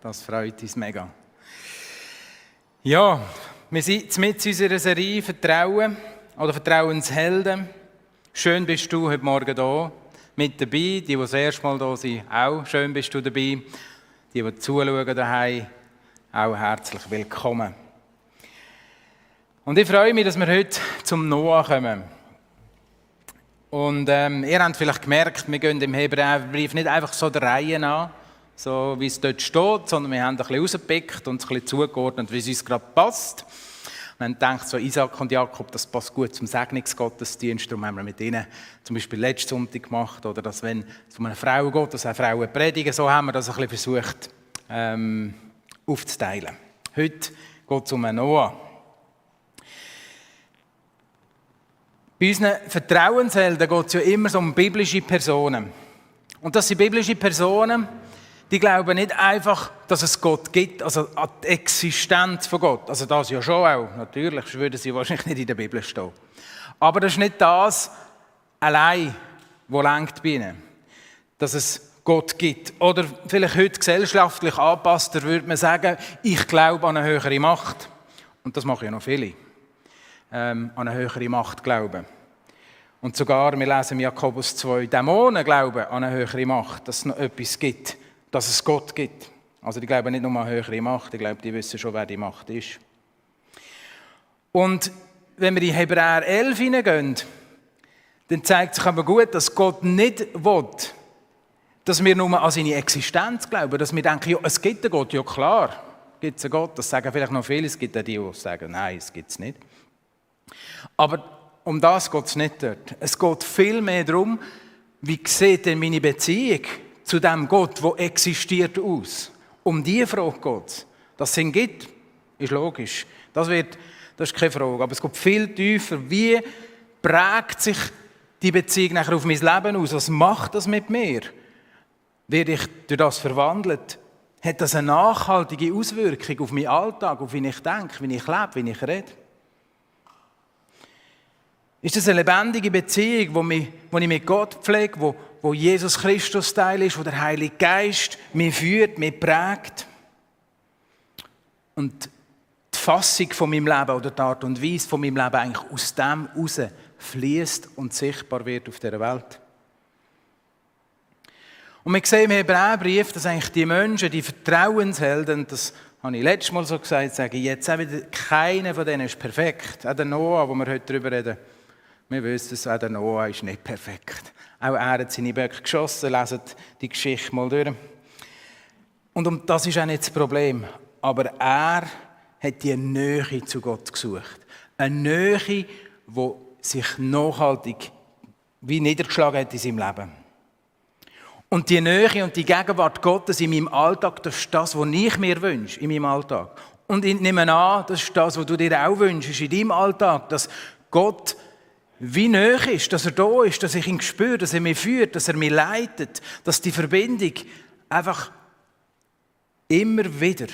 Das freut uns mega. Ja, wir sind mit unserer Serie Vertrauen oder Vertrauenshelden. Schön bist du heute Morgen da mit dabei. Die, die das erste Mal da sind, auch schön bist du dabei. Die, die zuschauen daheim, auch herzlich willkommen. Und ich freue mich, dass wir heute zum Noah kommen. Und ähm, ihr habt vielleicht gemerkt, wir gehen im Hebräerbrief nicht einfach so der Reihe an so wie es dort steht, sondern wir haben ein bisschen rausgepickt und es ein bisschen zugeordnet, wie es uns gerade passt. Wir haben gedacht, so Isaac und Jakob, das passt gut zum Segnungsgottesdienst, darum haben wir mit ihnen zum Beispiel letzten Sonntag gemacht, oder dass wenn es um eine Frau geht, dass auch Frauen predigen, so haben wir das ein bisschen versucht ähm, aufzuteilen. Heute geht es um einen Noah. Bei unseren Vertrauenshelden geht es ja immer so um biblische Personen. Und das sind biblische Personen, die glauben nicht einfach, dass es Gott gibt, also an die Existenz von Gott. Also das ja schon auch, natürlich, sonst würden sie wahrscheinlich nicht in der Bibel stehen. Aber das ist nicht das allein, was lenkt bei ihnen. Dass es Gott gibt. Oder vielleicht heute gesellschaftlich anpasst, da würde man sagen, ich glaube an eine höhere Macht. Und das machen ja noch viele. Ähm, an eine höhere Macht glauben. Und sogar, wir lesen im Jakobus 2, Dämonen glauben an eine höhere Macht, dass es noch etwas gibt dass es Gott gibt. Also die glauben nicht nur an höhere Macht, ich glaube, die wissen schon, wer die Macht ist. Und wenn wir in Hebräer 11 hineingehen, dann zeigt sich aber gut, dass Gott nicht will, dass wir nur an seine Existenz glauben, dass wir denken, ja, es gibt einen Gott, ja klar, gibt es einen Gott, das sagen vielleicht noch viele, es gibt auch die, die sagen, nein, es gibt es nicht. Aber um das geht es nicht dort. Es geht vielmehr darum, wie sieht denn meine Beziehung zu dem Gott, der existiert, aus? Um diese Frage geht es. Dass es ihn gibt, ist logisch. Das, wird, das ist keine Frage. Aber es geht viel tiefer. Wie prägt sich die Beziehung nachher auf mein Leben aus? Was macht das mit mir? Werde ich durch das verwandelt? Hat das eine nachhaltige Auswirkung auf meinen Alltag, auf wie ich denke, wie ich lebe, wie ich rede? Ist das eine lebendige Beziehung, die ich mit Gott pflege, wo, wo Jesus Christus Teil ist, wo der Heilige Geist mich führt, mich prägt? Und die Fassung von meinem Leben oder die Art und Weise von meinem Leben eigentlich aus dem heraus fließt und sichtbar wird auf dieser Welt. Und wir sehen im Hebräerbrief, dass eigentlich die Menschen, die Vertrauenshelden, das habe ich letztes Mal so gesagt, sage ich jetzt auch wieder, keiner von denen ist perfekt. Auch der Noah, wo wir heute darüber reden, wir wissen es, auch der Noah ist nicht perfekt. Auch er hat seine Böcke geschossen, lesen die Geschichte mal durch. Und das ist auch nicht das Problem. Aber er hat die Nähe zu Gott gesucht. Eine Nähe, die sich nachhaltig wie niedergeschlagen hat in seinem Leben. Und die Nähe und die Gegenwart Gottes in meinem Alltag, das ist das, was ich mir wünsche in meinem Alltag. Und ich nehme an, das ist das, was du dir auch wünschst in deinem Alltag, dass Gott wie nöch ist, dass er da ist, dass ich ihn spüre, dass er mich führt, dass er mich leitet, dass die Verbindung einfach immer wieder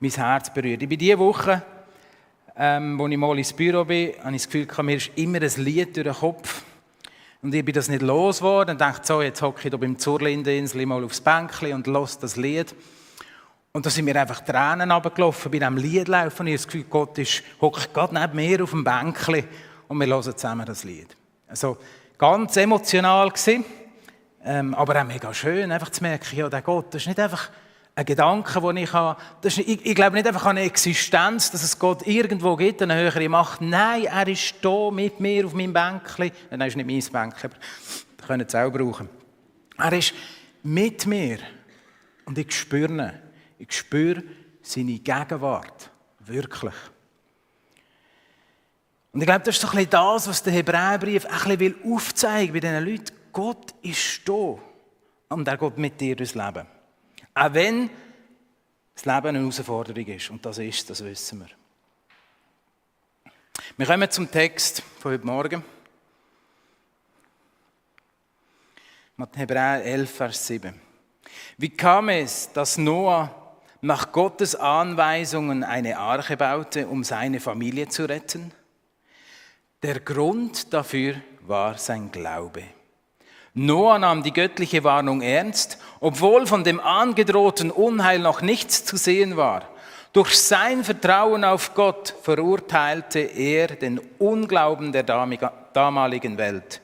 mein Herz berührt. Ich bin diese Woche, ähm, als ich mal ins Büro bin, habe ich das Gefühl, mir ist immer ein Lied durch den Kopf. Und ich bin das nicht los geworden und dachte, so, jetzt hocke ich hier beim Zurlindeninsel mal aufs Bänkchen und los das Lied. Und da sind mir einfach Tränen runtergelaufen bei diesem Liedlaufen. Und ich habe das Gefühl, Gott ist, hockt gerade neben mir auf dem Bänkchen und wir hören zusammen das Lied. Also ganz emotional gewesen, ähm, aber auch mega schön, einfach zu merken, ja, der Gott, das ist nicht einfach ein Gedanke, den ich habe. Das ist, ich, ich glaube nicht einfach an eine Existenz, dass es Gott irgendwo gibt, eine höhere Macht. Nein, er ist da mit mir auf meinem Bänkchen. Nein, das ist nicht mein Bänkchen, aber wir können es auch brauchen. Er ist mit mir und ich spüre ihn. Ich spüre seine Gegenwart. Wirklich. Und ich glaube, das ist so ein bisschen das, was der Hebräerbrief ein bisschen aufzeigen will bei diesen Leuten. Gott ist da und er geht mit dir durchs Leben. Auch wenn das Leben eine Herausforderung ist. Und das ist das wissen wir. Wir kommen zum Text von heute Morgen. Hebräer 11, Vers 7. Wie kam es, dass Noah nach Gottes Anweisungen eine Arche baute, um seine Familie zu retten? Der Grund dafür war sein Glaube. Noah nahm die göttliche Warnung ernst, obwohl von dem angedrohten Unheil noch nichts zu sehen war. Durch sein Vertrauen auf Gott verurteilte er den Unglauben der damaligen Welt.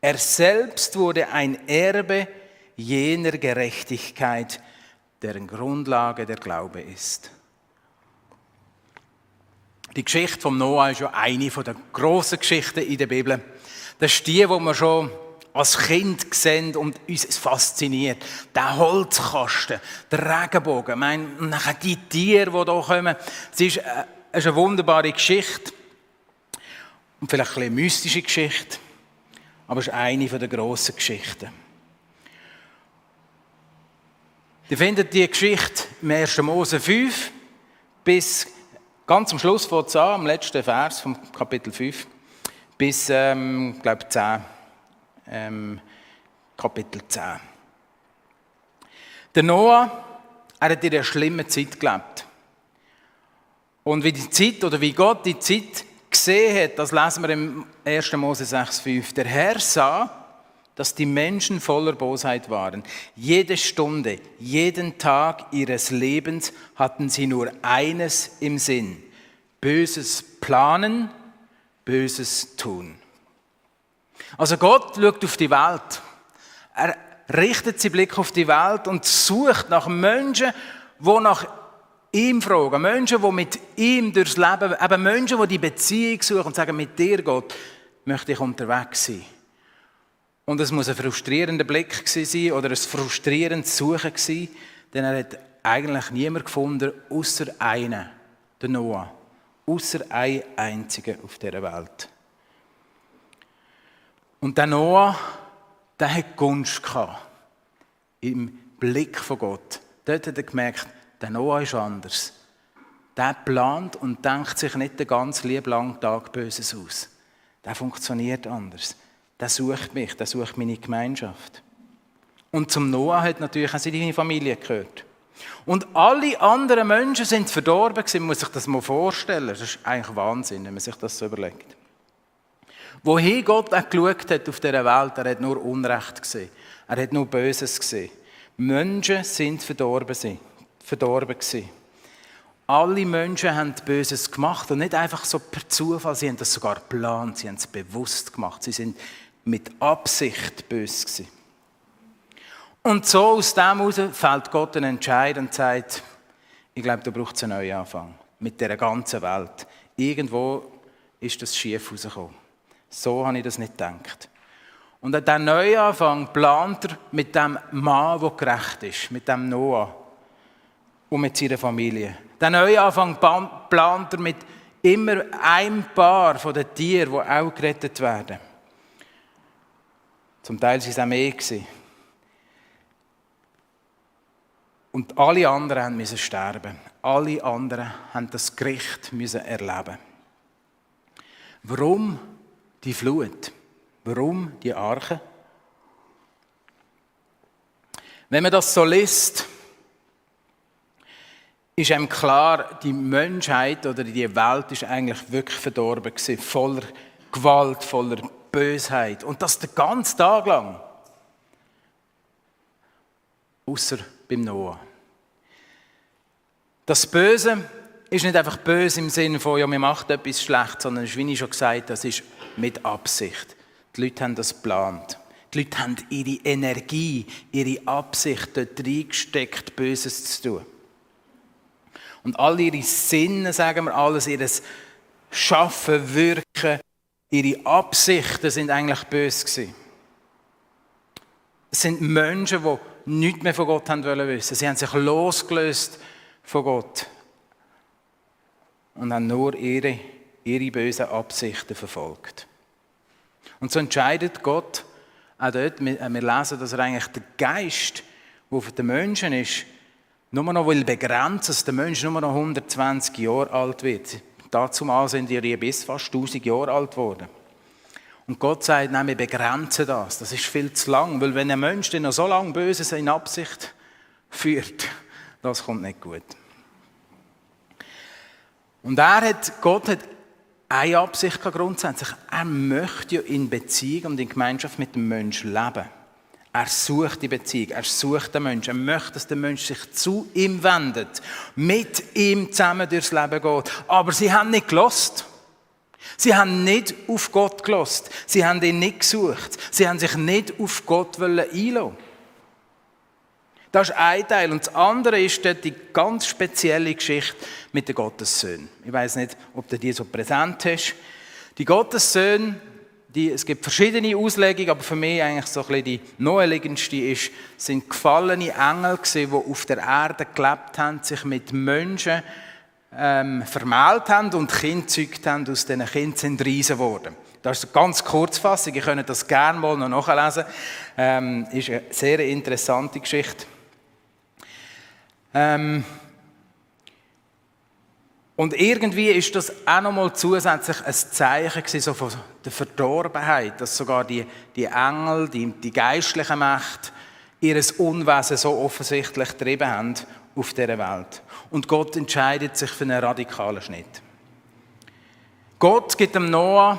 Er selbst wurde ein Erbe jener Gerechtigkeit, deren Grundlage der Glaube ist. Die Geschichte von Noah ist ja eine der grossen Geschichten in der Bibel. Das ist die, wo wir schon als Kind sehen und uns fasziniert. Der Holzkasten, der Regenbogen, mein, nachher die Tiere, die hier kommen. Es ist, äh, ist eine wunderbare Geschichte und vielleicht eine mystische Geschichte, aber es ist eine der grossen Geschichten. Ihr findet die Geschichte im 1. Mose 5 bis ganz am Schluss von an, am letzten Vers vom Kapitel 5, bis, ähm, glaube 10 ähm, Kapitel 10. Der Noah, er hat in einer schlimmen Zeit gelebt. Und wie die Zeit oder wie Gott die Zeit gesehen hat, das lesen wir im 1. Mose 6,5. Der Herr sah, dass die Menschen voller Bosheit waren. Jede Stunde, jeden Tag ihres Lebens hatten sie nur eines im Sinn. Böses planen, Böses tun. Also Gott schaut auf die Welt. Er richtet seinen Blick auf die Welt und sucht nach Menschen, die nach ihm fragen. Menschen, die mit ihm durchs Leben, eben Menschen, die die Beziehung suchen und sagen, mit dir, Gott, möchte ich unterwegs sein. Und es muss ein frustrierender Blick sein oder ein frustrierendes Suchen sein, denn er hat eigentlich niemand gefunden, außer einen, der Noah. Außer einen einzigen auf dieser Welt. Und der Noah, der hat Gunst gehabt. Im Blick von Gott. Dort hat er gemerkt, der Noah ist anders. Der plant und denkt sich nicht den ganzen lieben langen Tag Böses aus. Der funktioniert anders. Der sucht mich, der sucht meine Gemeinschaft. Und zum Noah hat natürlich auch seine Familie gehört. Und alle anderen Menschen sind verdorben gewesen, man muss sich das mal vorstellen. Das ist eigentlich Wahnsinn, wenn man sich das so überlegt. Wohin Gott auch geschaut hat auf dieser Welt, er hat nur Unrecht gesehen. Er hat nur Böses gesehen. Menschen sind verdorben, verdorben gewesen. Alle Menschen haben Böses gemacht und nicht einfach so per Zufall, sie haben das sogar geplant, sie haben es bewusst gemacht, sie sind mit Absicht böse gewesen. Und so aus dem heraus fällt Gott einen Entscheid und sagt, ich glaube, da braucht es einen Neuanfang mit der ganzen Welt. Irgendwo ist das schief rausgekommen. So habe ich das nicht gedacht. Und an diesem Neuanfang plant er mit dem Mann, der gerecht ist, mit dem Noah und mit seiner Familie. Den Neuanfang plant er mit immer einem Paar von den Tieren, die auch gerettet werden. Zum Teil waren es auch mehr. Und alle anderen mussten sterben. Alle anderen mussten das Gericht erleben. Warum die Flut. Warum die Arche? Wenn man das so liest, ist einem klar, die Menschheit oder die Welt ist eigentlich wirklich verdorben gewesen, voller Gewalt, voller Bösheit. Und das den ganzen Tag lang. Außer beim Noah. Das Böse ist nicht einfach böse im Sinne von, ja, wir machen etwas schlecht, sondern, wie ich schon gesagt das ist mit Absicht. Die Leute haben das geplant. Die Leute haben ihre Energie, ihre Absicht dort reingesteckt, Böses zu tun. Und all ihre Sinne, sagen wir, alles ihres Schaffen, Wirken, ihre Absichten sind eigentlich böse gewesen. Es sind Menschen, die nichts mehr von Gott haben wollen wissen. Sie haben sich losgelöst von Gott und haben nur ihre ihre bösen Absichten verfolgt. Und so entscheidet Gott auch dort, wir lesen, dass er eigentlich der Geist, der für den Menschen ist, nur noch will begrenzen, dass der Mensch nur noch 120 Jahre alt wird. Dazu mal sind die bis fast 1000 Jahre alt geworden. Und Gott sagt, nein, wir begrenzen das. Das ist viel zu lang, weil wenn ein Mensch den noch so lange Böses in Absicht führt, das kommt nicht gut. Und er hat, Gott hat eine Absicht grundsätzlich. Er möchte ja in Beziehung und in Gemeinschaft mit dem Menschen leben. Er sucht die Beziehung, er sucht den Menschen, er möchte, dass der Mensch sich zu ihm wendet, mit ihm zusammen durchs Leben geht. Aber sie haben nicht gelost. Sie haben nicht auf Gott gelost. Sie haben ihn nicht gesucht. Sie haben sich nicht auf Gott einlassen Das ist ein Teil. Und das andere ist dort die ganz spezielle Geschichte mit den Gottessöhnen. Ich weiß nicht, ob du die so präsent hast. Die Gottessöhne, die, es gibt verschiedene Auslegungen, aber für mich eigentlich so ein bisschen die naheliegendste ist, sind gefallene Engel gewesen, die auf der Erde gelebt haben, sich mit Menschen ähm, vermählt haben und Kinder gezeugt haben. Aus diesen Kindern sind Riesen geworden. Das ist eine ganz Kurzfassung, ihr könnt das gerne mal noch nachlesen. Ähm, ist eine sehr interessante Geschichte. Ähm, und irgendwie ist das auch nochmal zusätzlich ein Zeichen so von der Verdorbenheit, dass sogar die, die Engel, die, die geistlichen Mächte, ihr Unwesen so offensichtlich getrieben haben auf dieser Welt. Und Gott entscheidet sich für einen radikalen Schnitt. Gott gibt dem Noah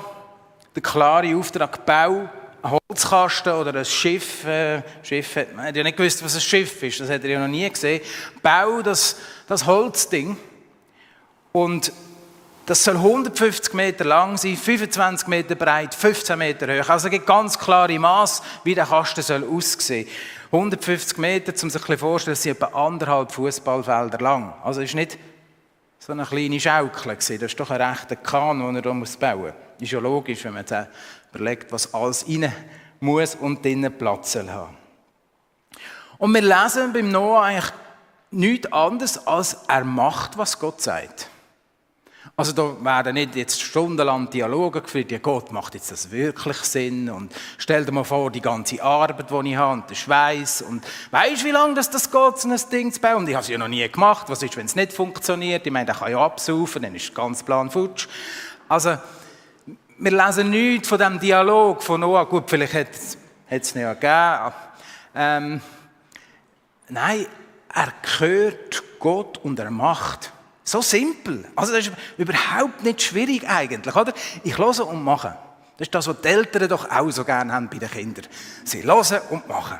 den klaren Auftrag, bau einen Holzkasten oder ein Schiff. Äh, Schiff man hat ja nicht gewusst, was ein Schiff ist, das hat er ja noch nie gesehen. Bau das, das Holzding und das soll 150 Meter lang sein, 25 Meter breit, 15 Meter hoch. Also es gibt ganz klare Maß, wie der Kasten soll aussehen. 150 Meter, um sich ein vorstellen, sind etwa anderthalb Fußballfelder lang. Also es ist nicht so eine kleine Schaukel Das ist doch ein rechter Kahn, den er hier bauen muss. Ist ja logisch, wenn man jetzt überlegt, was alles rein muss und drinnen Platz haben. Und wir lesen beim Noah eigentlich nichts anderes, als er macht, was Gott sagt. Also da werden nicht jetzt stundenlang Dialoge geführt, ja Gott, macht jetzt das wirklich Sinn? Und stell dir mal vor, die ganze Arbeit, die ich habe, und der Schweiß und weißt du, wie lange das, das geht, so ein Ding zu bauen? Und ich habe es ja noch nie gemacht. Was ist, wenn es nicht funktioniert? Ich meine, der kann ja absaufen, dann ist der ganze Plan futsch. Also, wir lesen nichts von dem Dialog von Noah. Gut, vielleicht hat es ihn ja gegeben. Ähm, nein, er gehört Gott und er macht. So simpel. Also das ist überhaupt nicht schwierig eigentlich, oder? Ich höre und mache. Das ist das, was die Eltern doch auch so gerne haben bei den Kindern. Sie hören und machen.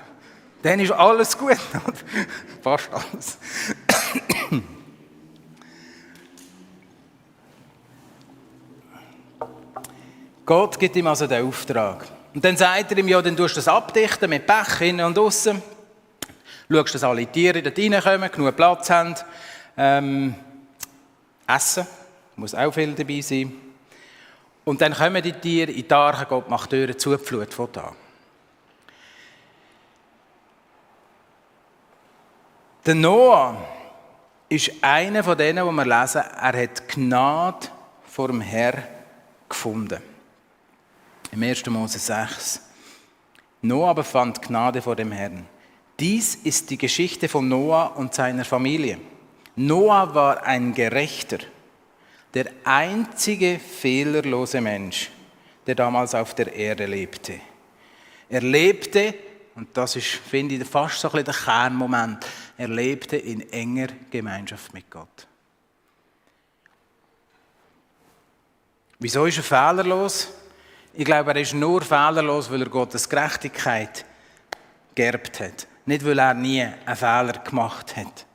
Dann ist alles gut. Fast alles. Gott gibt ihm also den Auftrag. Und dann sagt er ihm, ja, dann tust du das abdichten mit Pech innen und außen. Schaust, dass alle Tiere dort reinkommen, genug Platz haben. Ähm, Essen, muss auch viel dabei sein. Und dann kommen die Tiere in die Arche, Gott macht die Türen zu, die Flut von da. Der Noah ist einer von denen, wo wir lesen, er hat Gnade vor dem Herr gefunden. Im 1. Mose 6. Noah aber fand Gnade vor dem Herrn. Dies ist die Geschichte von Noah und seiner Familie. Noah war ein Gerechter, der einzige fehlerlose Mensch, der damals auf der Erde lebte. Er lebte, und das ist, finde ich, fast so ein bisschen der Kernmoment, er lebte in enger Gemeinschaft mit Gott. Wieso ist er fehlerlos? Ich glaube, er ist nur fehlerlos, weil er Gottes Gerechtigkeit geerbt hat. Nicht, weil er nie einen Fehler gemacht hat.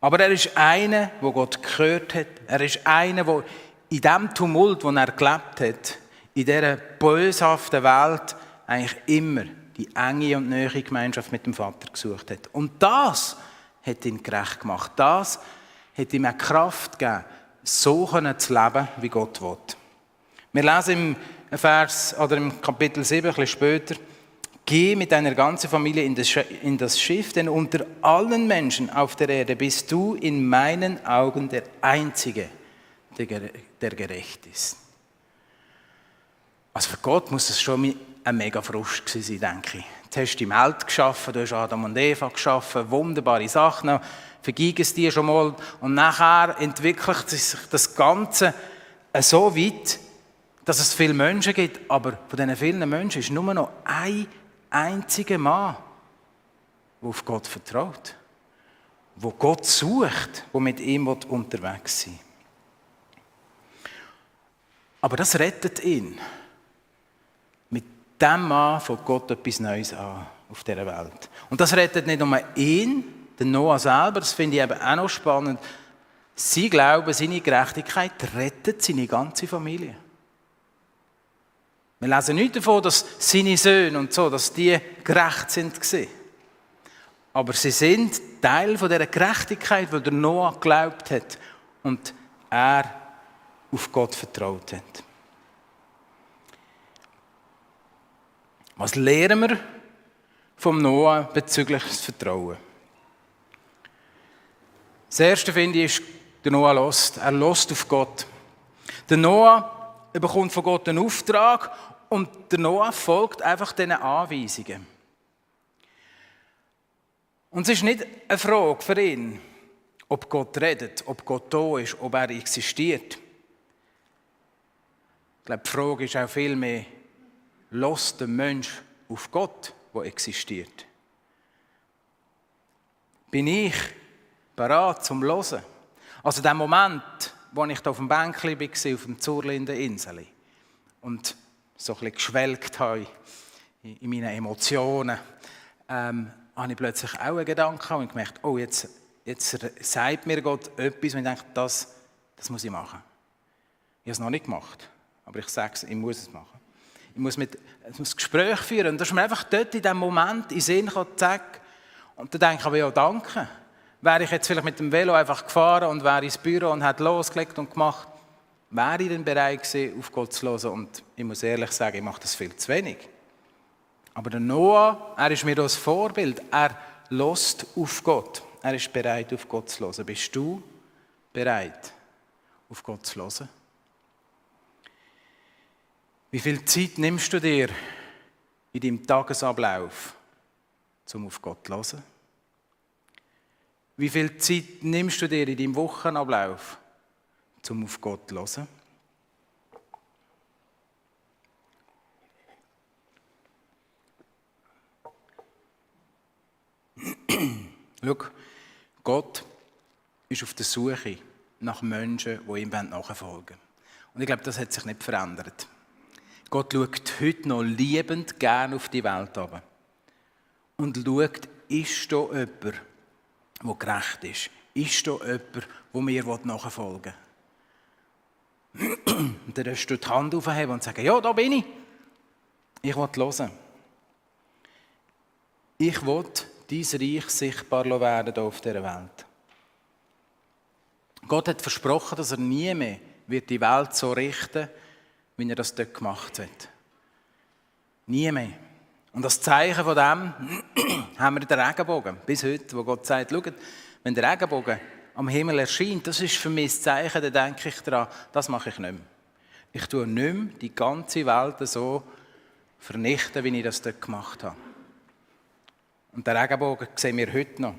Aber er ist einer, wo Gott gehört hat. Er ist einer, wo in dem Tumult, wo er gelebt hat, in dieser böshaften Welt eigentlich immer die enge und neue Gemeinschaft mit dem Vater gesucht hat. Und das hat ihn gerecht gemacht. Das hat ihm eine Kraft gegeben, so zu leben, wie Gott will. Wir lesen im Vers oder im Kapitel 7 ein bisschen später, Geh mit deiner ganzen Familie in das Schiff, denn unter allen Menschen auf der Erde bist du in meinen Augen der Einzige, der gerecht ist. Also für Gott muss es schon ein mega Frust sein, denke ich. Jetzt hast du die Welt geschaffen, du hast Adam und Eva geschaffen, wunderbare Sachen, vergib es dir schon mal und nachher entwickelt sich das Ganze so weit, dass es viele Menschen gibt, aber von diesen vielen Menschen ist nur noch ein einziger Mann, der auf Gott vertraut, wo Gott sucht, wo mit ihm unterwegs sein Aber das rettet ihn. Mit dem Mann von Gott etwas Neues an. auf dieser Welt. Und das rettet nicht nur ihn, den Noah selber, das finde ich eben auch noch spannend. Sie glauben, seine Gerechtigkeit rettet seine ganze Familie. Wir lesen nicht davon, dass seine Söhne und so, dass die gerecht sind. Aber sie sind Teil von der Gerechtigkeit, die der Noah geglaubt hat und er auf Gott vertraut hat. Was lernen wir vom Noah bezüglich des Vertrauen? Das erste finde ich, ist, der Noah lost. Er lost auf Gott. Der Noah bekommt von Gott einen Auftrag und der Noah folgt einfach diesen Anweisungen. Und es ist nicht eine Frage für ihn, ob Gott redet, ob Gott da ist, ob er existiert. Ich glaube, die Frage ist auch viel mehr, lässt der Mensch auf Gott, der existiert? Bin ich bereit zum Hören? Also der Moment, wo ich da auf dem Bänkchen war, auf dem Zurlindeninsel und so ein geschwelgt habe in meinen Emotionen, ähm, habe ich plötzlich auch einen Gedanken und gemerkt, oh, jetzt, jetzt sagt mir Gott etwas und ich denke, das, das muss ich machen. Ich habe es noch nicht gemacht, aber ich sage es, ich muss es machen. Ich muss, mit, ich Gespräch führen und dass mir einfach dort in diesem Moment in den Sinn kommt, zack, und dann denke ich aber, ja, danke. Wäre ich jetzt vielleicht mit dem Velo einfach gefahren und wäre ins Büro und hätte losgelegt und gemacht, wäre ich dann bereit gewesen, auf Gott zu hören. Und ich muss ehrlich sagen, ich mache das viel zu wenig. Aber der Noah, er ist mir das Vorbild. Er lost auf Gott. Er ist bereit, auf Gott zu hören. Bist du bereit, auf Gott zu hören? Wie viel Zeit nimmst du dir in deinem Tagesablauf, um auf Gott zu hören? Wie viel Zeit nimmst du dir in deinem Wochenablauf, um auf Gott zu hören? Schau, Gott ist auf der Suche nach Menschen, die ihm nachfolgen wollen. Und ich glaube, das hat sich nicht verändert. Gott schaut heute noch liebend gern auf die Welt ab. Und schaut, ist da jemand, der gerecht ist? Ist da jemand, der mir nachfolgen will? Und dann darfst du die Hand aufheben und sagen, ja, da bin ich. Ich will hören. Ich will dein Reich sichtbar werden hier auf dieser Welt. Gott hat versprochen, dass er nie mehr wird die Welt so richten wie er das dort gemacht hat. Nie mehr. Und das Zeichen von dem haben wir den Regenbogen. Bis heute, wo Gott sagt, schaut, wenn der Regenbogen am Himmel erscheint, das ist für mich das Zeichen, dann denke ich daran, das mache ich nicht mehr. Ich tue nicht mehr die ganze Welt so vernichten, wie ich das dort gemacht habe. Und den Regenbogen sehen wir heute noch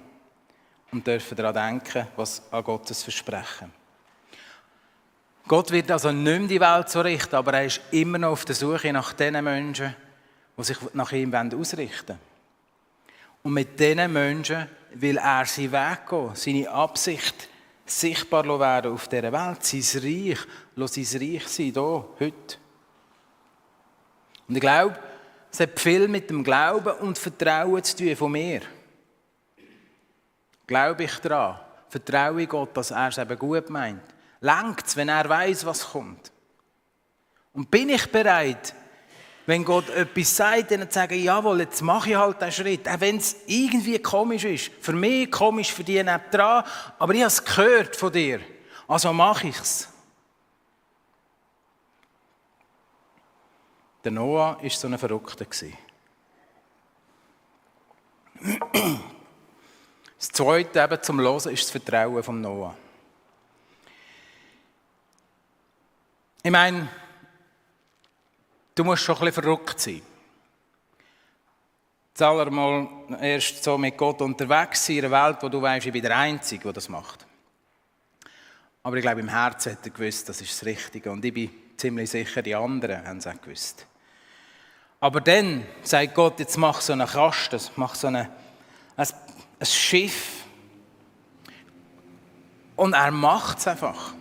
und dürfen daran denken, was an Gottes Versprechen. Gott wird also nicht mehr die Welt so richten, aber er ist immer noch auf der Suche nach den Menschen, die sich nach ihm ausrichten wollen. Und mit diesen Menschen will er seinen Weg gehen, seine Absicht sichtbar werden auf dieser Welt, sein Reich, lass sein Reich sein, hier, heute. Und ich glaube, es hat viel mit dem Glauben und Vertrauen zu tun von mir. Glaube ich daran? Vertraue ich Gott, dass er es eben gut meint? Langt es, wenn er weiß, was kommt? Und bin ich bereit, wenn Gott etwas sagt, dann sagen, jawohl, jetzt mache ich halt den Schritt. Auch wenn es irgendwie komisch ist. Für mich komisch, für die nicht dran. Aber ich habe es gehört von dir. Also mache ich es. Der Noah war so ein Verrückter. Das Zweite eben zum Losen ist das Vertrauen von Noah. Ich meine, du musst schon ein bisschen verrückt sein. Jetzt mal erst so mit Gott unterwegs sein in einer Welt, wo du weißt, ich bin der Einzige, der das macht. Aber ich glaube, im Herzen hat er gewusst, das ist das Richtige. Und ich bin ziemlich sicher, die anderen haben es auch gewusst. Aber dann sagt Gott, jetzt mach so einen Kasten, mach so eine, ein, ein Schiff. Und er macht es einfach.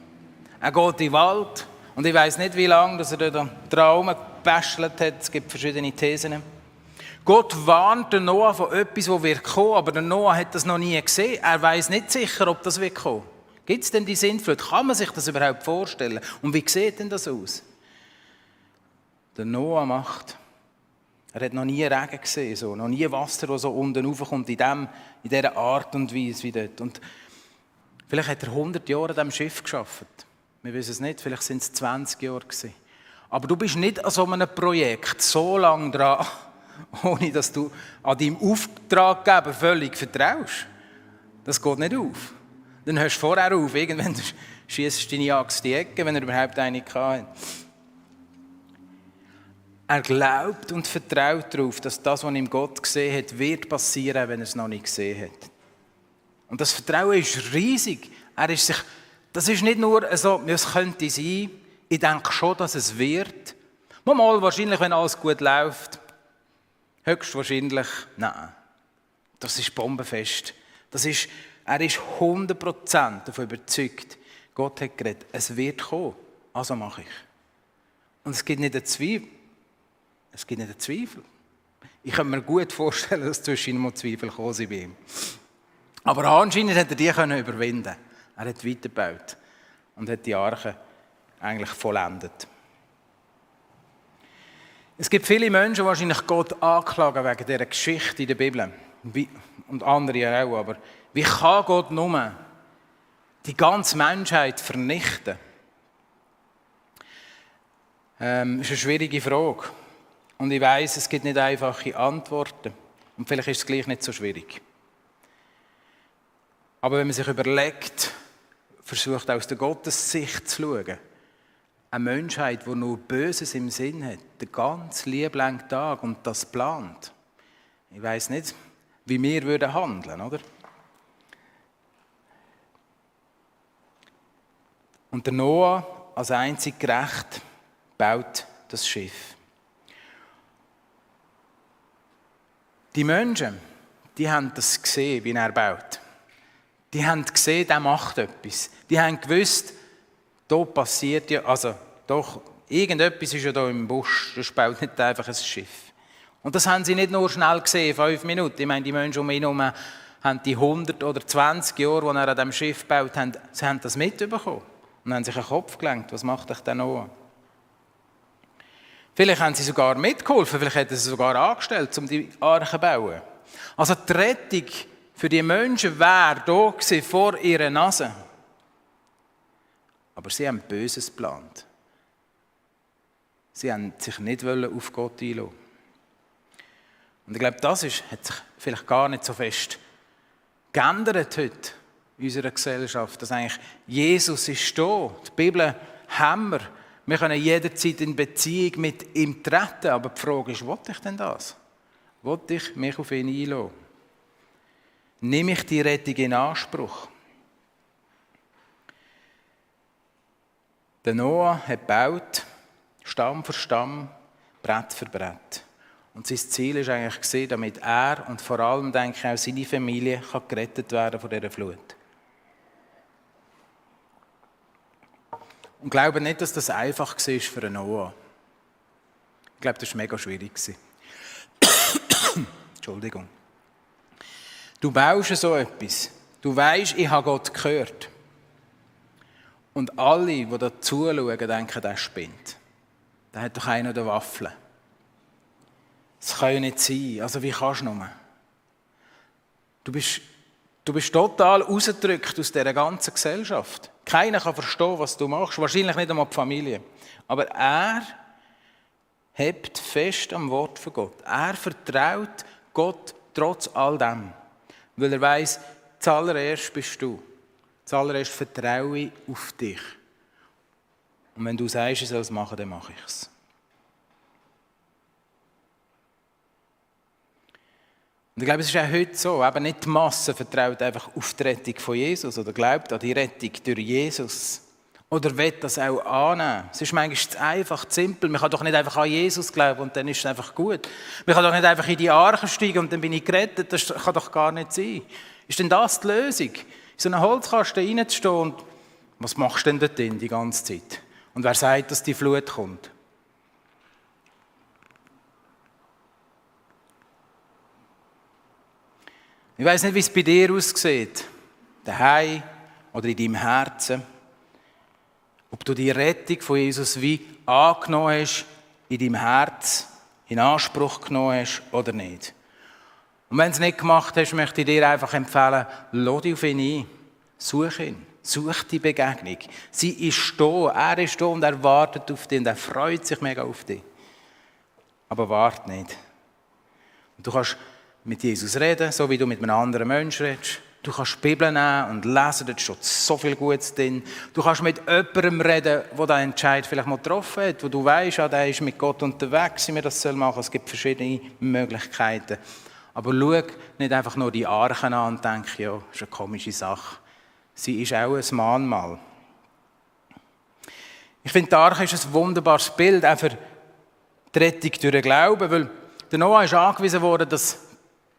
Er geht in den Wald. Und ich weiß nicht, wie lange dass er da dran gebäschelt hat. Es gibt verschiedene Thesen. Gott warnt den Noah von etwas, das wird kommen, aber der Noah hat das noch nie gesehen. Er weiß nicht sicher, ob das wird kommen. Gibt es denn die Sintflut? Kann man sich das überhaupt vorstellen? Und wie sieht denn das aus? Der Noah macht. Er hat noch nie Regen gesehen, so, noch nie Wasser, das so unten raufkommt, in, dem, in dieser Art und Weise wie dort. Und vielleicht hat er 100 Jahre an diesem Schiff geschafft. Wir wissen es nicht, vielleicht sind es 20 Jahre gewesen. Aber du bist nicht an so einem Projekt so lange dran, ohne dass du an deinem Auftraggeber völlig vertraust. Das geht nicht auf. Dann hörst du vorher auf, irgendwann schießt deine Axt die Ecke, wenn er überhaupt eine hat. Er glaubt und vertraut darauf, dass das, was ihm Gott gesehen hat, wird passieren, wenn er es noch nicht gesehen hat. Und das Vertrauen ist riesig. Er ist sich, das ist nicht nur so, es könnte sein, ich denke schon, dass es wird. Mal wahrscheinlich, wenn alles gut läuft. Höchstwahrscheinlich, nein. Das ist bombenfest. Das ist, er ist 100% davon überzeugt, Gott hat geredet, es wird kommen, also mache ich. Und es gibt nicht einen Zweifel. Es gibt nicht einen Zweifel. Ich kann mir gut vorstellen, dass zwischen ihm Zweifel gekommen sind bei ihm. Aber anscheinend hat er die überwinden. Er hat weitergebaut und hat die Arche eigentlich vollendet. Es gibt viele Menschen, die wahrscheinlich Gott anklagen wegen dieser Geschichte in der Bibel. Und andere auch. Aber wie kann Gott nur die ganze Menschheit vernichten? Ähm, ist eine schwierige Frage. Und ich weiß, es gibt nicht einfache Antworten. Und vielleicht ist es gleich nicht so schwierig. Aber wenn man sich überlegt, versucht aus der Gottessicht zu schauen, eine Menschheit, die nur Böses im Sinn hat, den ganzen lieblangen Tag und das plant. Ich weiß nicht, wie wir würden handeln, oder? Und der Noah als einzig gerecht baut das Schiff. Die Menschen, die haben das gesehen, wie er baut. Die haben gesehen, der macht etwas. Die haben gewusst, da passiert ja, also doch, irgendetwas ist ja da im Busch, das baut nicht einfach ein Schiff. Und das haben sie nicht nur schnell gesehen, fünf Minuten. Ich meine, die Menschen um ihn herum haben die 100 oder 20 Jahre, die er an diesem Schiff gebaut hat, sie haben das mitbekommen und haben sich einen Kopf gelenkt, was macht euch denn noch? Vielleicht haben sie sogar mitgeholfen, vielleicht hätten sie sogar angestellt, um die Arche zu bauen. Also die Rettung für die Menschen wäre da gewesen, vor ihrer Nase. Aber sie haben Böses geplant. Sie haben sich nicht auf Gott einlassen. Und ich glaube, das ist, hat sich vielleicht gar nicht so fest geändert heute in unserer Gesellschaft, dass eigentlich Jesus ist da. Die Bibel haben wir. Wir können jederzeit in Beziehung mit ihm treten, aber die Frage ist, wollte ich denn das? Wollte ich mich auf ihn einlassen? Nehme ich die Rettung in Anspruch? Der Noah hat gebaut, Stamm für Stamm, Brett für Brett. Und sein Ziel ist eigentlich damit er und vor allem, denke ich, auch seine Familie kann gerettet werden von dieser Flut. Und glaube nicht, dass das einfach war für einen Noah. Ich glaube, das war mega schwierig. Entschuldigung. Du baust so etwas. Du weißt, ich habe Gott gehört. Und alle, die da zuschauen, denken, der spinnt. Der hat doch einen der Waffeln. Das kann ja nicht sein. Also wie kannst du nur? Du bist, du bist total rausgedrückt aus dieser ganzen Gesellschaft. Keiner kann verstehen, was du machst. Wahrscheinlich nicht einmal die Familie. Aber er hebt fest am Wort von Gott. Er vertraut Gott trotz all dem. Weil er weiß, zuallererst bist du. Zuallererst vertraue ich auf dich. Und wenn du sagst, ich soll es machen, dann mache ich es. Und ich glaube, es ist auch heute so, eben nicht die Masse vertraut einfach auf die Rettung von Jesus oder glaubt an die Rettung durch Jesus. Oder will das auch annehmen. Es ist manchmal zu einfach, zu simpel. Man kann doch nicht einfach an Jesus glauben und dann ist es einfach gut. Man kann doch nicht einfach in die Arche steigen und dann bin ich gerettet. Das kann doch gar nicht sein. Ist denn das die Lösung? In so einen Holzkasten reinzustehen und was machst du denn dort drin die ganze Zeit? Und wer sagt, dass die Flut kommt? Ich weiß nicht, wie es bei dir aussieht, daheim oder in deinem Herzen. Ob du die Rettung von Jesus wie angenommen hast, in deinem Herz, in Anspruch genommen hast oder nicht. Und wenn du es nicht gemacht hast, möchte ich dir einfach empfehlen, lass dich auf ihn ein. Such ihn. Such die Begegnung. Sie ist da, er ist da und er wartet auf dich und er freut sich mega auf dich. Aber warte nicht. Und du kannst mit Jesus reden, so wie du mit einem anderen Menschen redest. Du kannst die Bibel nehmen und lesen, da steht so viel Gutes drin. Du kannst mit jemandem reden, der diesen Entscheid vielleicht mal getroffen hat, wo du weißt, ah, der ist mit Gott unterwegs, wie wir das machen sollen. Es gibt verschiedene Möglichkeiten. Aber schau nicht einfach nur die Archen an und denk, ja, das ist eine komische Sache. Sie ist auch ein Mahnmal. Ich finde, die Arche ist ein wunderbares Bild, auch für die Rettung durch den Glauben, weil der Noah ist angewiesen worden, dass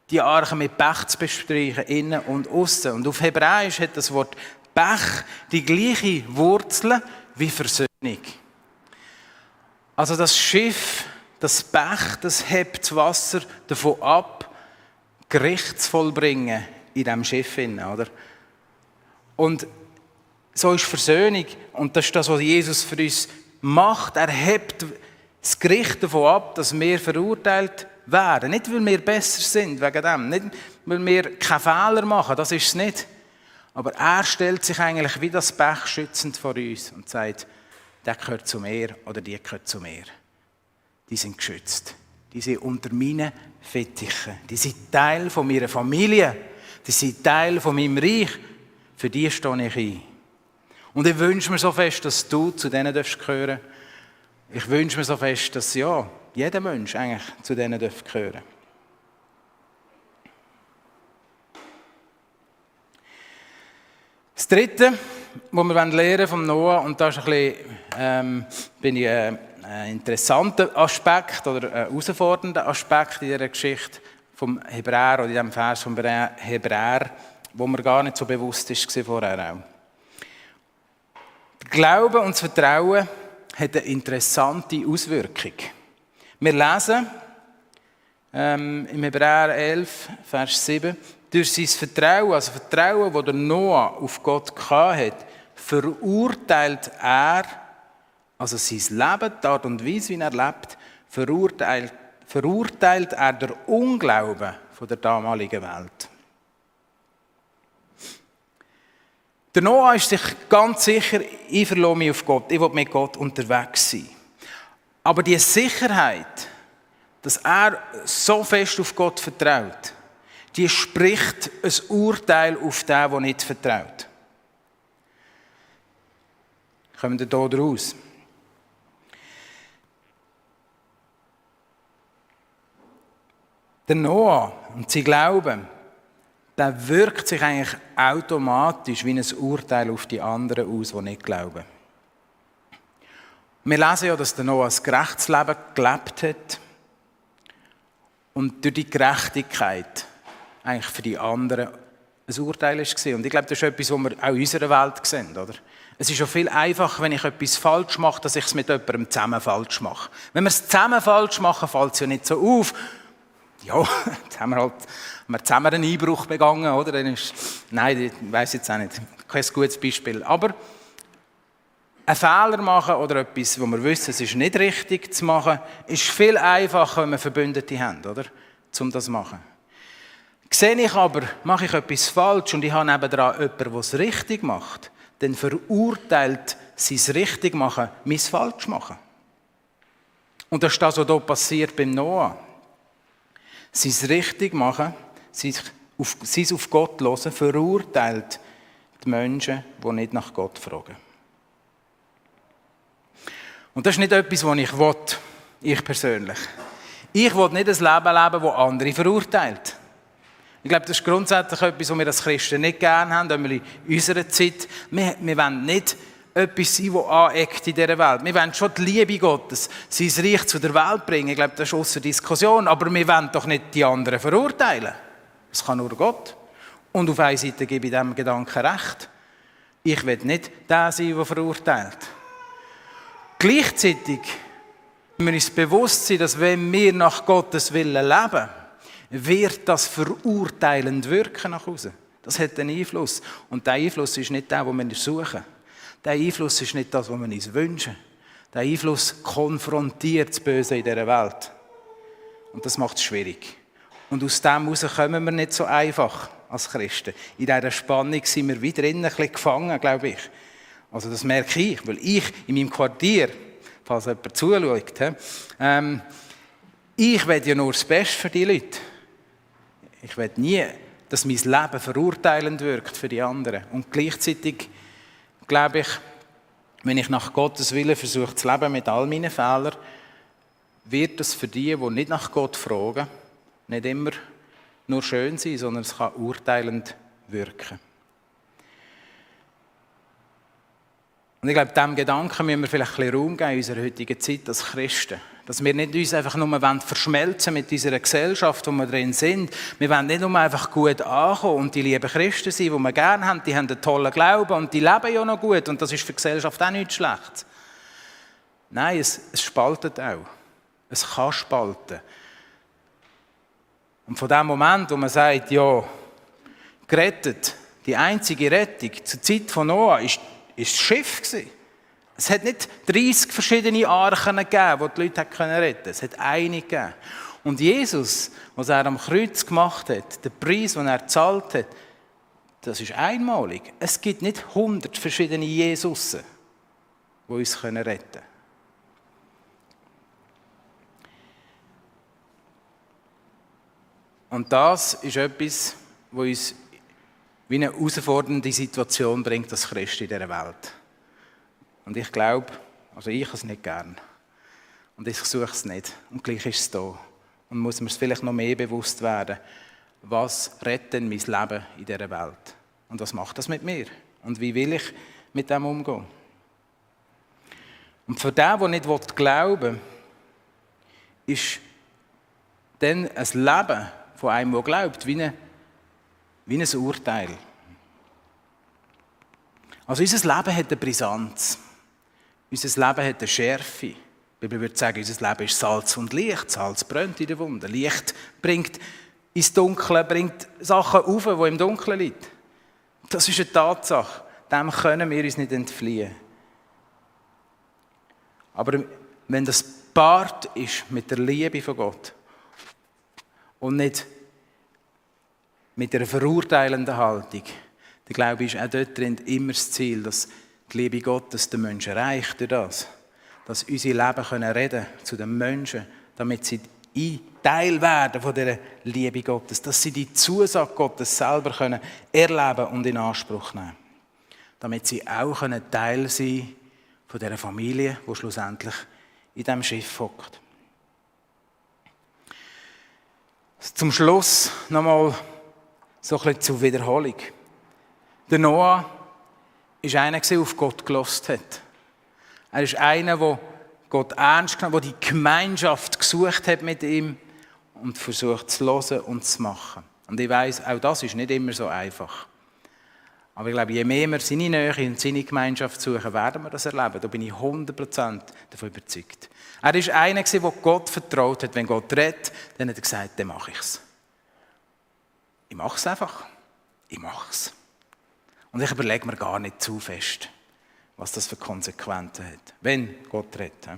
die Arche mit Pech zu bestreichen, innen und außen. Und auf Hebräisch hat das Wort Pech die gleiche Wurzel wie Versöhnung. Also das Schiff, das Pech, das hebt das Wasser davon ab, Gericht zu vollbringen in diesem Schiff. Oder? Und so ist Versöhnung. Und das ist das, was Jesus für uns macht. Er hebt das Gericht davon ab, dass wir verurteilt werden. Nicht, weil wir besser sind wegen dem. Nicht, weil wir keine Fehler machen. Das ist es nicht. Aber er stellt sich eigentlich wie das Pech schützend vor uns und sagt, der gehört zu mir oder die gehört zu mir. Die sind geschützt. Die sind unter meinen Fittichen. Die sind Teil von meiner Familie. Die sind Teil von meinem Reich. Für die stehe ich ein. Und ich wünsche mir so fest, dass du zu denen gehören darfst. Ich wünsche mir so fest, dass ja, jeder Mensch eigentlich zu denen gehören darf. Das Dritte, was wir lernen vom Noah, und bisschen, ähm, bin ich, äh, ein interessanter Aspekt oder ein herausfordernder Aspekt in dieser Geschichte vom Hebräer oder in diesem Vers vom Hebräer wo mir gar nicht so bewusst ist vorher auch. Der Glaube und das Vertrauen hat eine interessante Auswirkung. Wir lesen ähm, im Hebräer 11, Vers 7, durch sein Vertrauen, also Vertrauen, das der Noah auf Gott hatte, verurteilt er, also sein Leben, die Art und Weise, wie er lebt, verurteilt, verurteilt er der Unglauben der damaligen Welt. Der Noah ist sich ganz sicher, ich verlasse mich auf Gott, ich will mit Gott unterwegs sein. Aber die Sicherheit, dass er so fest auf Gott vertraut, die spricht ein Urteil auf den, der nicht vertraut. Kommen wir hier raus? Der Noah und sein Glauben, der wirkt sich eigentlich automatisch wie ein Urteil auf die anderen aus, die nicht glauben. Wir lesen ja, dass der Noah ein gerechtes Leben gelebt hat und durch die Gerechtigkeit eigentlich für die anderen ein Urteil war. Und ich glaube, das ist etwas, was wir auch in unserer Welt sehen, oder? Es ist schon viel einfacher, wenn ich etwas falsch mache, dass ich es mit jemandem zusammen falsch mache. Wenn wir es zusammen falsch machen, fällt es ja nicht so auf. Ja, jetzt haben wir halt haben wir zusammen einen Einbruch begangen, oder? Dann ist, nein, ich weiß jetzt auch nicht, kein gutes Beispiel. Aber einen Fehler machen oder etwas, wo wir wissen, es ist nicht richtig zu machen, ist viel einfacher, wenn wir Verbündete haben, oder? Um das zu machen. Sehe ich aber, mache ich etwas falsch und ich habe nebenan jemanden, der es richtig macht, dann verurteilt sein richtig machen, mein falsch machen. Und das ist das, was hier passiert beim Noah. Sein richtig machen sein auf, sein auf Gott hören, verurteilt die Menschen, die nicht nach Gott fragen. Und das ist nicht etwas, was ich will, ich persönlich. Ich will nicht ein Leben leben, das andere verurteilt. Ich glaube, das ist grundsätzlich etwas, was wir als Christen nicht gerne haben, in unserer Zeit. Wir, wir wollen nicht etwas sein, das aneckt in dieser Welt. Wir wollen schon die Liebe Gottes, sein Reich zu der Welt bringen. Ich glaube, das ist außer Diskussion. Aber wir wollen doch nicht die anderen verurteilen. Das kann nur Gott. Und auf einer Seite gebe ich diesem Gedanken recht. Ich will nicht der sein, der verurteilt. Gleichzeitig müssen wir uns bewusst sein, dass wenn wir nach Gottes Willen leben, wird das verurteilend wirken nach außen. Das hat einen Einfluss. Und der Einfluss ist nicht der, den wir suchen. Der Einfluss ist nicht das, was wir uns wünschen. Der Einfluss konfrontiert das Böse in dieser Welt. Und das macht es schwierig. Und aus dem heraus kommen wir nicht so einfach als Christen. In dieser Spannung sind wir wieder ein bisschen gefangen, glaube ich. Also das merke ich, weil ich in meinem Quartier, falls jemand zuschaut, ähm, ich will ja nur das Beste für die Leute. Ich will nie, dass mein Leben verurteilend wirkt für die anderen. Und gleichzeitig glaube ich, wenn ich nach Gottes Willen versuche zu leben mit all meinen Fehlern, wird es für die, die nicht nach Gott fragen, nicht immer nur schön sein, sondern es kann urteilend wirken. Und ich glaube, diesem Gedanken müssen wir vielleicht ein bisschen Raum geben in unserer heutigen Zeit als Christen. Dass wir nicht uns einfach nur verschmelzen mit dieser Gesellschaft, wo wir drin sind. Wir wollen nicht nur einfach gut ankommen und die lieben Christen sein, die wir gerne haben, die haben einen tollen Glauben und die leben ja noch gut und das ist für die Gesellschaft auch nichts schlecht. Nein, es, es spaltet auch. Es kann spalten. Und von dem Moment, wo man sagt, ja, gerettet, die einzige Rettung zur Zeit von Noah ist, ist das Schiff gewesen. Es hat nicht 30 verschiedene Archen gegeben, die die Leute retten konnten. Es hat eine gegeben. Und Jesus, was er am Kreuz gemacht hat, der Preis, den er gezahlt hat, das ist einmalig. Es gibt nicht 100 verschiedene Jesusse, die uns retten können. Und das ist etwas, was uns wie eine herausfordernde Situation bringt als Christ in dieser Welt. Und ich glaube, also ich es nicht gern. Und ich suche es nicht. Und gleich ist es da. Und muss mir vielleicht noch mehr bewusst werden, was rettet denn mein Leben in dieser Welt? Und was macht das mit mir? Und wie will ich mit dem umgehen? Und für den, der nicht glauben will, ist dann ein Leben von einem, der glaubt, wie ein Urteil. Also unser Leben hat eine Brisanz. Unser Leben hat eine Schärfe. Die Bibel würde sagen, unser Leben ist Salz und Licht. Salz brennt in der Wunde. Licht bringt ins Dunkle, bringt Sachen auf, die im Dunkeln liegen. Das ist eine Tatsache. Dem können wir uns nicht entfliehen. Aber wenn das Part ist mit der Liebe von Gott, und nicht mit einer verurteilenden Haltung, dann glaube ich, ist auch dort drin immer das Ziel, dass die Liebe Gottes den Menschen erreicht durch das. Dass unsere Leben können reden zu den Menschen, damit sie ein Teil werden von dieser Liebe Gottes, dass sie die Zusage Gottes selber können erleben und in Anspruch nehmen. Damit sie auch können Teil sein von dieser Familie, die schlussendlich in diesem Schiff hockt. Zum Schluss nochmal so ein bisschen zur Wiederholung. Der Noah war einer, der auf Gott gelost hat. Er ist einer, der Gott ernst genommen der die Gemeinschaft gesucht hat mit ihm und versucht zu hören und zu machen. Und ich weiß, auch das ist nicht immer so einfach. Aber ich glaube, je mehr wir seine Nähe und seine Gemeinschaft suchen, werden wir das erleben. Da bin ich 100% davon überzeugt. Er war einer, der Gott vertraut hat. Wenn Gott redet, dann hat er gesagt, dann mache ich es. Ich mache es einfach. Ich mache es. Und ich überlege mir gar nicht zu fest, was das für Konsequenzen hat, wenn Gott redet.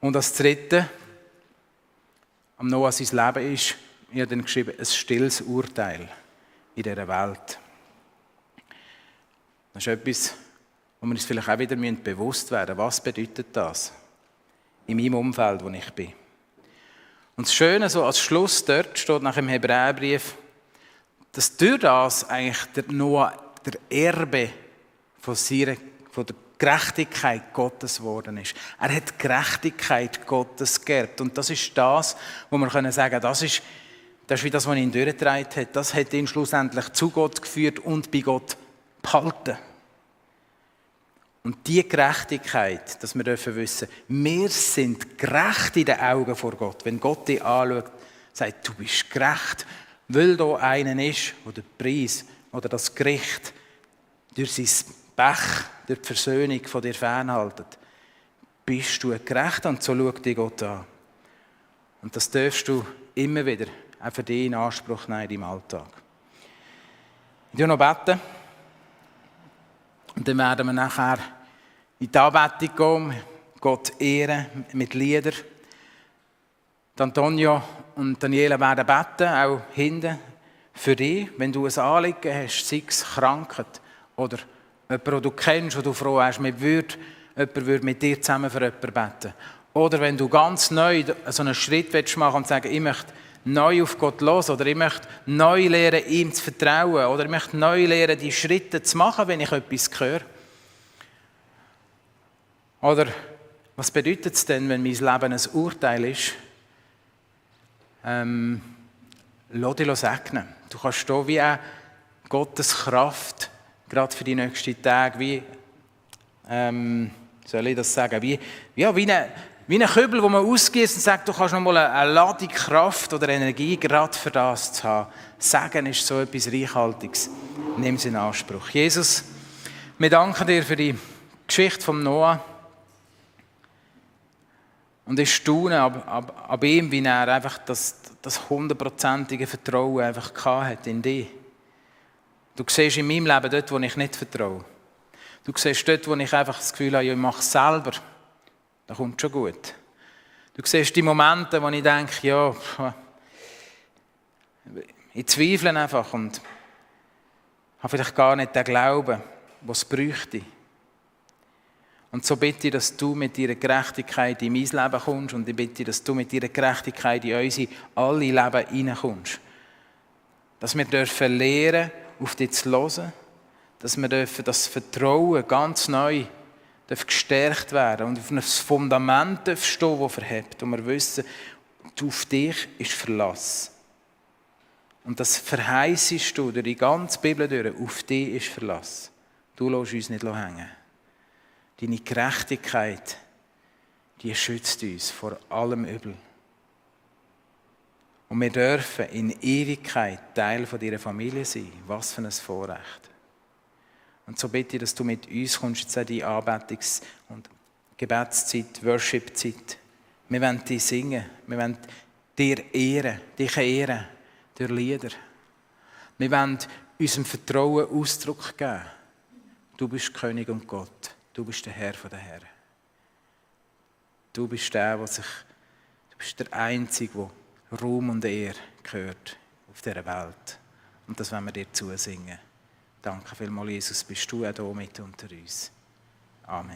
Und das Dritte, am Noah sein Leben ist, ich habe dann geschrieben, ein stilles Urteil in dieser Welt. Das ist etwas, wo wir uns vielleicht auch wieder bewusst werden müssen. Was bedeutet das in meinem Umfeld, wo ich bin? Und das Schöne, so als Schluss dort steht nach dem Hebräerbrief, dass durch das eigentlich der Noah der Erbe von, seiner, von der Gerechtigkeit Gottes geworden ist. Er hat Gerechtigkeit Gottes geerbt. Und das ist das, wo wir können sagen, das ist, das ist wie das, was ihn durchgetragen hat. Das hat ihn schlussendlich zu Gott geführt und bei Gott behalten. Und die Gerechtigkeit, dass wir dürfen wissen, wir sind gerecht in den Augen vor Gott. Wenn Gott dich anschaut, sagt, du bist gerecht, weil da einer ist, der Preis oder das Gericht durch sein Pech, durch die Versöhnung von dir fernhaltet, bist du gerecht und so schaut dich Gott an. Und das darfst du immer wieder auch für dich in Anspruch nehmen deinem Alltag. Ich werde noch beten. Und dann werden wir nachher in die Anbetung gehen, Gott ehren mit Liedern. Antonio und Daniela werden beten, auch hinten, für dich, wenn du ein Anliegen hast, sei es Krankheit oder jemand, den du kennst, wo du froh hast, mit würde, jemand würde mit dir zusammen für jemanden beten. Oder wenn du ganz neu so einen Schritt machen willst und sagen, ich möchte neu auf Gott los oder ich möchte neu lernen, ihm zu vertrauen oder ich möchte neu lernen, die Schritte zu machen, wenn ich etwas höre. Oder was bedeutet es denn, wenn mein Leben ein Urteil ist? Ähm, lass dich segnen. Du kannst hier wie Gottes Kraft, gerade für die nächsten Tage, wie, ähm, soll ich das sagen, wie, ja, wie eine, wie ein Kübel, wo man ausgießt und sagt, du kannst noch mal eine Ladung Kraft oder Energie gerade für das zu haben. Sagen ist so etwas Reichhaltiges. Nimm es in Anspruch. Jesus, wir danken dir für die Geschichte von Noah. Und ich staune ab, ab, ab ihm, wie er einfach das, hundertprozentige Vertrauen einfach hat in dich. Du siehst in meinem Leben dort, wo ich nicht vertraue. Du siehst dort, wo ich einfach das Gefühl habe, ich mache es selber. Das kommt schon gut. Du siehst die Momente, wo ich denke, ja, ich zweifle einfach und habe vielleicht gar nicht den Glauben, was es bräuchte. Und so bitte ich, dass du mit deiner Gerechtigkeit in mein Leben kommst und ich bitte, dass du mit deiner Gerechtigkeit in unsere alle Leben hineinkommst. Dass wir dürfen lernen, auf dich zu hören, dass wir dürfen das Vertrauen ganz neu dürfen gestärkt werden und auf ein Fundament stehen, das verhebt. Und wir wissen, auf dich ist Verlass. Und das verheißest du durch die ganze Bibel durch, auf dich ist Verlass. Du lässt uns nicht hängen. Deine Gerechtigkeit, die schützt uns vor allem Übel. Und wir dürfen in Ewigkeit Teil von deiner Familie sein. Was für ein Vorrecht. Und so bitte ich, dass du mit uns kommst, jetzt in die Anbetungs- und Gebetszeit, Worshipzeit. Wir wollen dich singen. Wir wollen dir ehren, dich ehren durch Lieder. Wir wollen unserem Vertrauen Ausdruck geben. Du bist König und Gott. Du bist der Herr der Herren. Du bist der, der sich, du bist der Einzige, der Ruhm und Ehre gehört auf dieser Welt. Und das wollen wir dir zusingen. Danke vielmals, Jesus, bist du auch hier mit unter uns. Amen.